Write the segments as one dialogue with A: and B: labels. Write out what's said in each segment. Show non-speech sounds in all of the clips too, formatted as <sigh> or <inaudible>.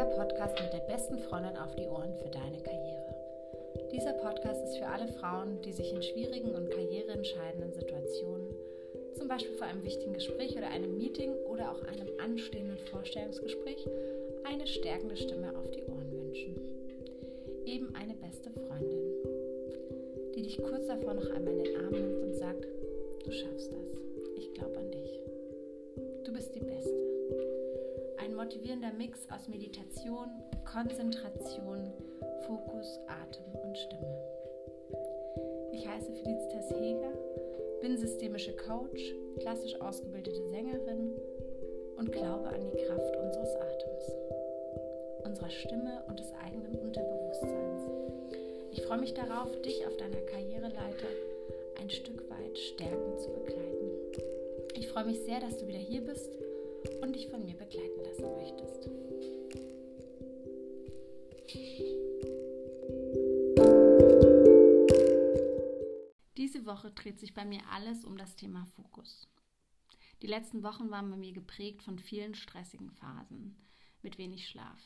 A: der Podcast mit der besten Freundin auf die Ohren für deine Karriere. Dieser Podcast ist für alle Frauen, die sich in schwierigen und karriereentscheidenden Situationen, zum Beispiel vor einem wichtigen Gespräch oder einem Meeting oder auch einem anstehenden Vorstellungsgespräch, eine stärkende Stimme auf die Ohren wünschen. Eben eine beste Freundin, die dich kurz davor noch einmal in den Arm nimmt und sagt, du schaffst das. Ich glaube an dich. Motivierender Mix aus Meditation, Konzentration, Fokus, Atem und Stimme. Ich heiße Felicitas Heger, bin systemische Coach, klassisch ausgebildete Sängerin und glaube an die Kraft unseres Atems, unserer Stimme und des eigenen Unterbewusstseins. Ich freue mich darauf, dich auf deiner Karriereleiter ein Stück weit stärkend zu begleiten. Ich freue mich sehr, dass du wieder hier bist und dich von mir begleiten lassen möchtest. Diese Woche dreht sich bei mir alles um das Thema Fokus. Die letzten Wochen waren bei mir geprägt von vielen stressigen Phasen mit wenig Schlaf.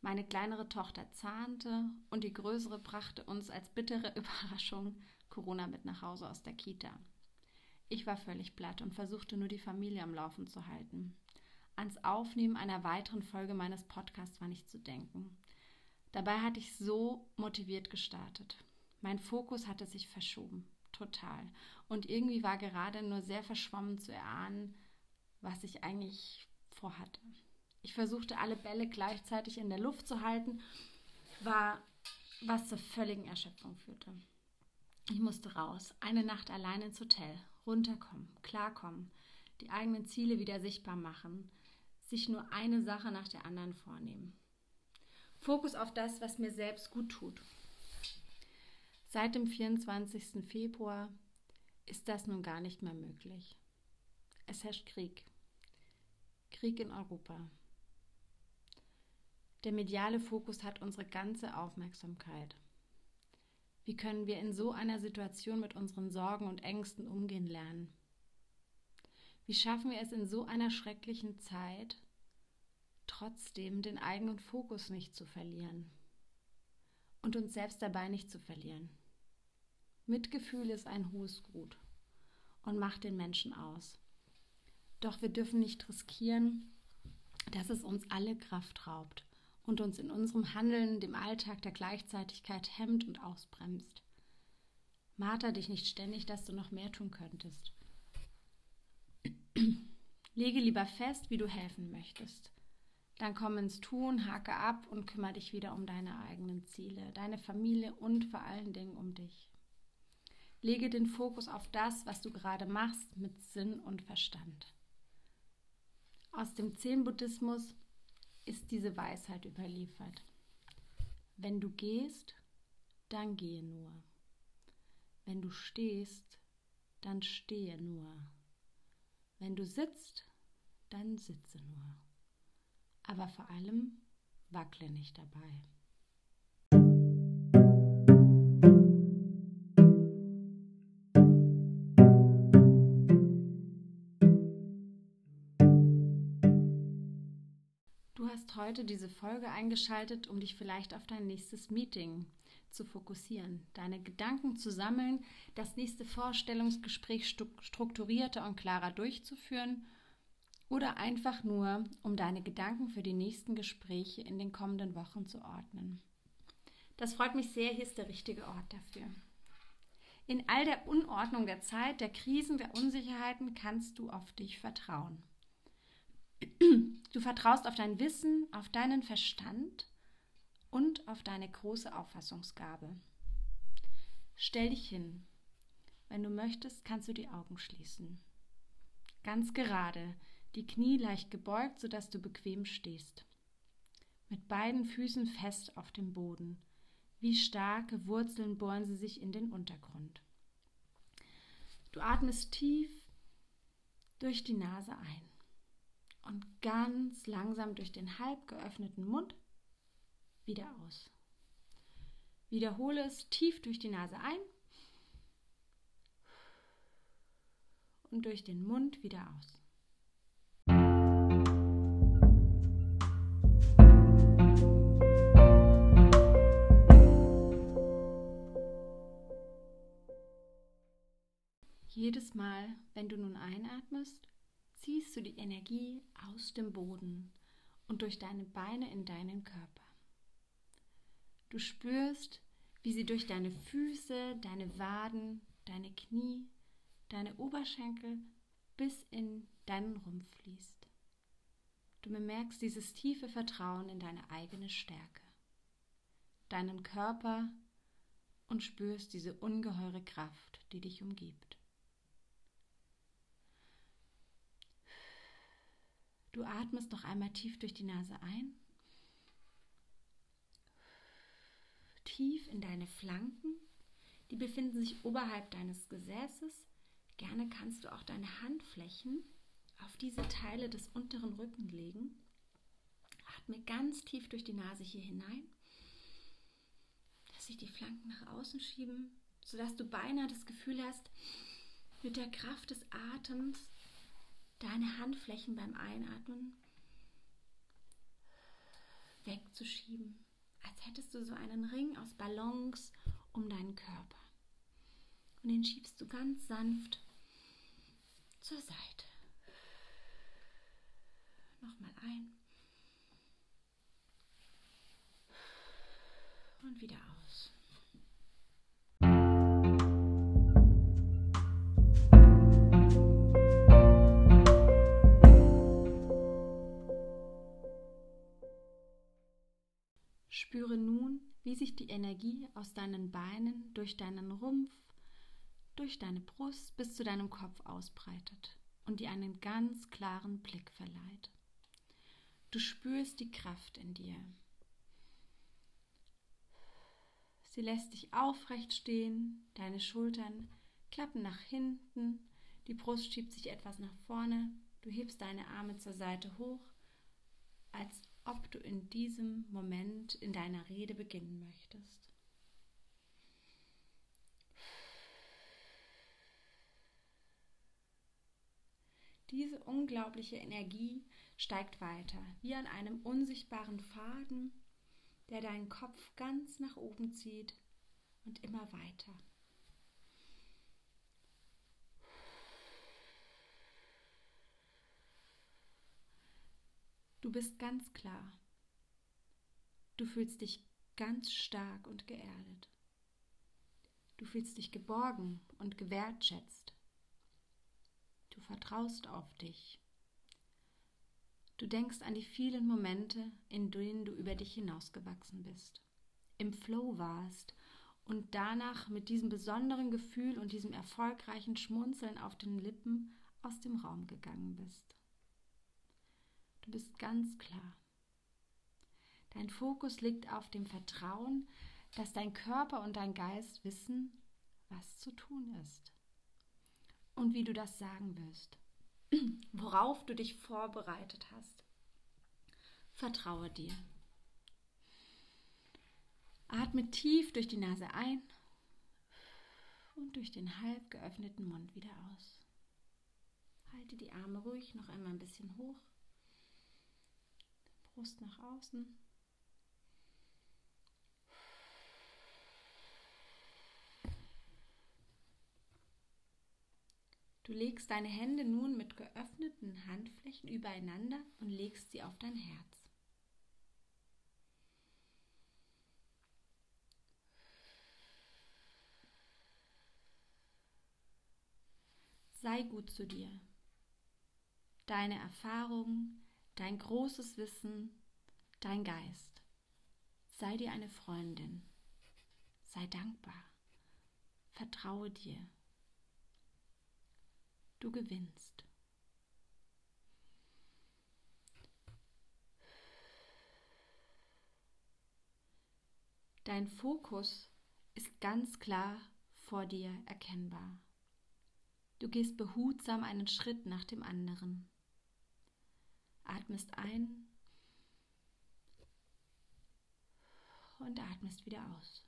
A: Meine kleinere Tochter zahnte und die größere brachte uns als bittere <laughs> Überraschung Corona mit nach Hause aus der Kita. Ich war völlig platt und versuchte nur die Familie am Laufen zu halten. Ans Aufnehmen einer weiteren Folge meines Podcasts war nicht zu denken. Dabei hatte ich so motiviert gestartet. Mein Fokus hatte sich verschoben, total. Und irgendwie war gerade nur sehr verschwommen zu erahnen, was ich eigentlich vorhatte. Ich versuchte alle Bälle gleichzeitig in der Luft zu halten, war was zur völligen Erschöpfung führte. Ich musste raus, eine Nacht allein ins Hotel, runterkommen, klarkommen, die eigenen Ziele wieder sichtbar machen, sich nur eine Sache nach der anderen vornehmen. Fokus auf das, was mir selbst gut tut. Seit dem 24. Februar ist das nun gar nicht mehr möglich. Es herrscht Krieg. Krieg in Europa. Der mediale Fokus hat unsere ganze Aufmerksamkeit. Wie können wir in so einer Situation mit unseren Sorgen und Ängsten umgehen lernen? Wie schaffen wir es in so einer schrecklichen Zeit, trotzdem den eigenen Fokus nicht zu verlieren und uns selbst dabei nicht zu verlieren? Mitgefühl ist ein hohes Gut und macht den Menschen aus. Doch wir dürfen nicht riskieren, dass es uns alle Kraft raubt und uns in unserem Handeln dem Alltag der Gleichzeitigkeit hemmt und ausbremst. Marter dich nicht ständig, dass du noch mehr tun könntest. <clears throat> Lege lieber fest, wie du helfen möchtest. Dann komm ins Tun, hake ab und kümmere dich wieder um deine eigenen Ziele, deine Familie und vor allen Dingen um dich. Lege den Fokus auf das, was du gerade machst, mit Sinn und Verstand. Aus dem Zen-Buddhismus ist diese Weisheit überliefert. Wenn du gehst, dann gehe nur. Wenn du stehst, dann stehe nur. Wenn du sitzt, dann sitze nur. Aber vor allem wackle nicht dabei. Heute diese Folge eingeschaltet, um dich vielleicht auf dein nächstes Meeting zu fokussieren, deine Gedanken zu sammeln, das nächste Vorstellungsgespräch strukturierter und klarer durchzuführen oder einfach nur, um deine Gedanken für die nächsten Gespräche in den kommenden Wochen zu ordnen. Das freut mich sehr, hier ist der richtige Ort dafür. In all der Unordnung der Zeit, der Krisen, der Unsicherheiten kannst du auf dich vertrauen. Du vertraust auf dein Wissen, auf deinen Verstand und auf deine große Auffassungsgabe. Stell dich hin. Wenn du möchtest, kannst du die Augen schließen. Ganz gerade, die Knie leicht gebeugt, sodass du bequem stehst. Mit beiden Füßen fest auf dem Boden. Wie starke Wurzeln bohren sie sich in den Untergrund. Du atmest tief durch die Nase ein und ganz langsam durch den halb geöffneten Mund wieder aus. Wiederhole es tief durch die Nase ein und durch den Mund wieder aus. Jedes Mal, wenn du nun einatmest, ziehst du die Energie aus dem Boden und durch deine Beine in deinen Körper. Du spürst, wie sie durch deine Füße, deine Waden, deine Knie, deine Oberschenkel bis in deinen Rumpf fließt. Du bemerkst dieses tiefe Vertrauen in deine eigene Stärke, deinen Körper und spürst diese ungeheure Kraft, die dich umgibt. Du atmest noch einmal tief durch die Nase ein, tief in deine Flanken, die befinden sich oberhalb deines Gesäßes. Gerne kannst du auch deine Handflächen auf diese Teile des unteren Rückens legen. Atme ganz tief durch die Nase hier hinein. Lass sich die Flanken nach außen schieben, sodass du beinahe das Gefühl hast, mit der Kraft des Atems deine Handflächen beim Einatmen wegzuschieben, als hättest du so einen Ring aus Ballons um deinen Körper. Und den schiebst du ganz sanft zur Seite. Nochmal ein. Und wieder aus. Spüre nun, wie sich die Energie aus deinen Beinen durch deinen Rumpf, durch deine Brust bis zu deinem Kopf ausbreitet und dir einen ganz klaren Blick verleiht. Du spürst die Kraft in dir. Sie lässt dich aufrecht stehen, deine Schultern klappen nach hinten, die Brust schiebt sich etwas nach vorne, du hebst deine Arme zur Seite hoch, als ob du in diesem Moment in deiner Rede beginnen möchtest. Diese unglaubliche Energie steigt weiter, wie an einem unsichtbaren Faden, der deinen Kopf ganz nach oben zieht und immer weiter. Du bist ganz klar. Du fühlst dich ganz stark und geerdet. Du fühlst dich geborgen und gewertschätzt. Du vertraust auf dich. Du denkst an die vielen Momente, in denen du über dich hinausgewachsen bist, im Flow warst und danach mit diesem besonderen Gefühl und diesem erfolgreichen Schmunzeln auf den Lippen aus dem Raum gegangen bist. Du bist ganz klar. Dein Fokus liegt auf dem Vertrauen, dass dein Körper und dein Geist wissen, was zu tun ist. Und wie du das sagen wirst. <clears throat> Worauf du dich vorbereitet hast. Vertraue dir. Atme tief durch die Nase ein und durch den halb geöffneten Mund wieder aus. Halte die Arme ruhig noch einmal ein bisschen hoch. Brust nach außen. Du legst deine Hände nun mit geöffneten Handflächen übereinander und legst sie auf dein Herz. Sei gut zu dir. Deine Erfahrungen, dein großes Wissen, dein Geist. Sei dir eine Freundin. Sei dankbar. Vertraue dir. Du gewinnst. Dein Fokus ist ganz klar vor dir erkennbar. Du gehst behutsam einen Schritt nach dem anderen atmest ein und atmest wieder aus.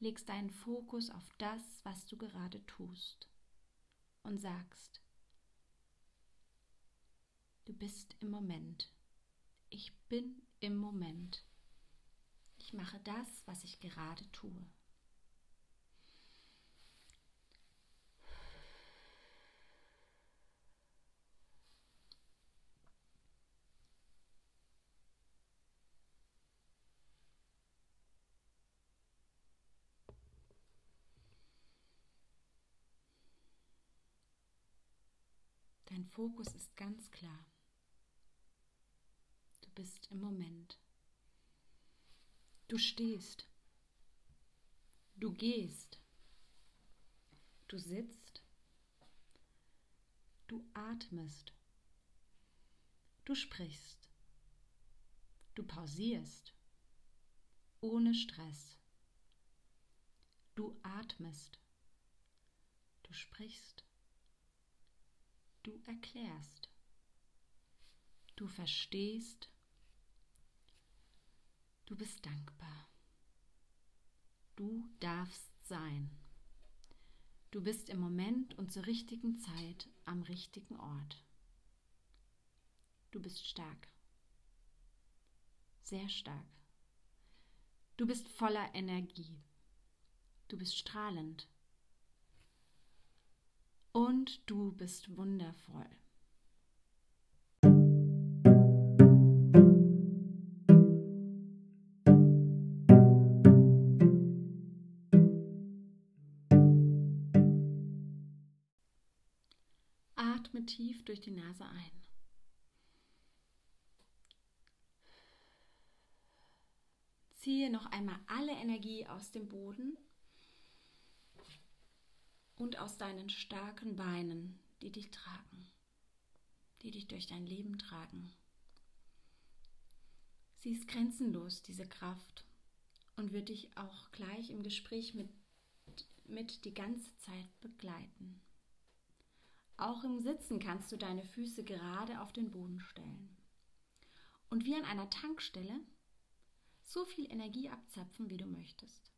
A: Legst deinen Fokus auf das, was du gerade tust und sagst, du bist im Moment. Ich bin im Moment. Ich mache das, was ich gerade tue. Dein Fokus ist ganz klar. Du bist im Moment. Du stehst. Du gehst. Du sitzt. Du atmest. Du sprichst. Du pausierst. Ohne Stress. Du atmest. Du sprichst. Du erklärst. Du verstehst. Du bist dankbar. Du darfst sein. Du bist im Moment und zur richtigen Zeit am richtigen Ort. Du bist stark. Sehr stark. Du bist voller Energie. Du bist strahlend. Und du bist wundervoll. Atme tief durch die Nase ein. Ziehe noch einmal alle Energie aus dem Boden und aus deinen starken Beinen, die dich tragen, die dich durch dein Leben tragen. Sie ist grenzenlos, diese Kraft, und wird dich auch gleich im Gespräch mit, mit die ganze Zeit begleiten. Auch im Sitzen kannst du deine Füße gerade auf den Boden stellen. Und wie an einer Tankstelle so viel Energie abzapfen, wie du möchtest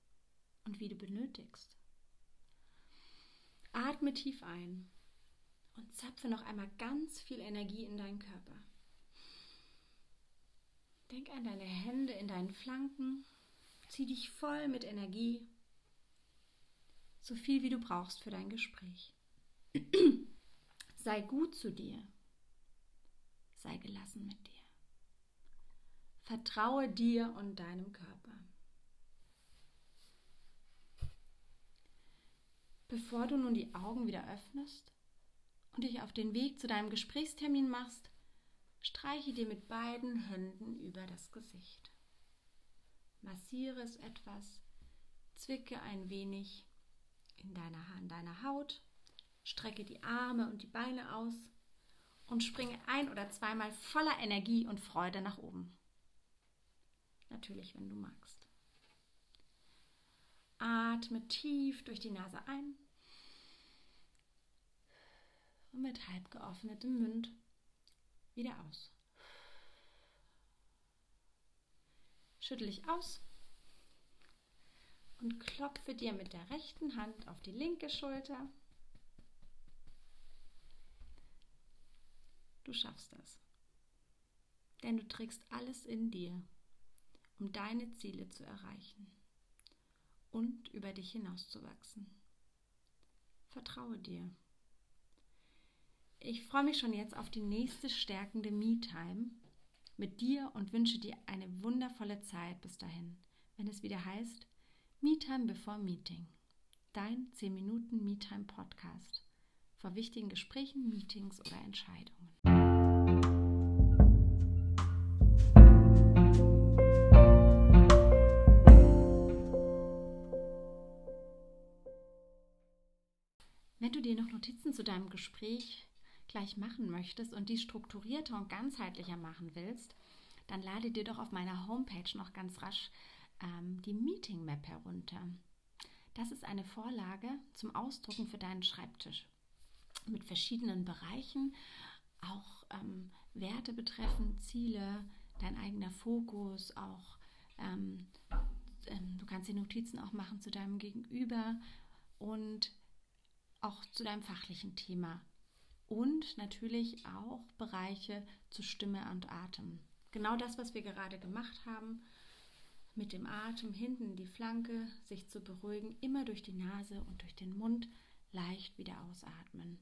A: und wie du benötigst. Atme tief ein und zapfe noch einmal ganz viel Energie in deinen Körper. Denk an deine Hände in deinen Flanken, zieh dich voll mit Energie, so viel wie du brauchst für dein Gespräch. Sei gut zu dir, sei gelassen mit dir. Vertraue dir und deinem Körper. Bevor du nun die Augen wieder öffnest und dich auf den Weg zu deinem Gesprächstermin machst, streiche dir mit beiden Händen über das Gesicht. Massiere es etwas, zwicke ein wenig in deiner, in deiner Haut, strecke die Arme und die Beine aus und springe ein oder zweimal voller Energie und Freude nach oben. Natürlich, wenn du magst. Atme tief durch die Nase ein und mit halb geöffnetem Mund wieder aus. Schüttel dich aus und klopfe dir mit der rechten Hand auf die linke Schulter. Du schaffst das, denn du trägst alles in dir um deine Ziele zu erreichen und über dich hinauszuwachsen. Vertraue dir. Ich freue mich schon jetzt auf die nächste stärkende Me-Time mit dir und wünsche dir eine wundervolle Zeit bis dahin, wenn es wieder heißt Me-Time before Meeting. Dein 10 Minuten Me-Time Podcast vor wichtigen Gesprächen, Meetings oder Entscheidungen. Wenn du dir noch Notizen zu deinem Gespräch gleich machen möchtest und die strukturierter und ganzheitlicher machen willst, dann lade dir doch auf meiner Homepage noch ganz rasch ähm, die Meeting Map herunter. Das ist eine Vorlage zum Ausdrucken für deinen Schreibtisch mit verschiedenen Bereichen, auch ähm, Werte betreffen, Ziele, dein eigener Fokus, auch ähm, ähm, du kannst die Notizen auch machen zu deinem Gegenüber und auch zu deinem fachlichen Thema und natürlich auch Bereiche zu Stimme und Atem. Genau das, was wir gerade gemacht haben, mit dem Atem hinten in die Flanke, sich zu beruhigen, immer durch die Nase und durch den Mund leicht wieder ausatmen.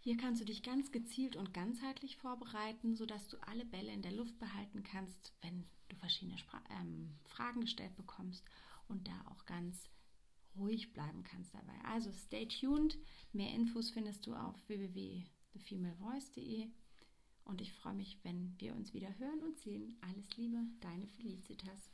A: Hier kannst du dich ganz gezielt und ganzheitlich vorbereiten, sodass du alle Bälle in der Luft behalten kannst, wenn du verschiedene Spra ähm, Fragen gestellt bekommst und da auch ganz ruhig bleiben kannst dabei. Also stay tuned. Mehr Infos findest du auf www.thefemalevoice.de und ich freue mich, wenn wir uns wieder hören und sehen. Alles Liebe, deine Felicitas.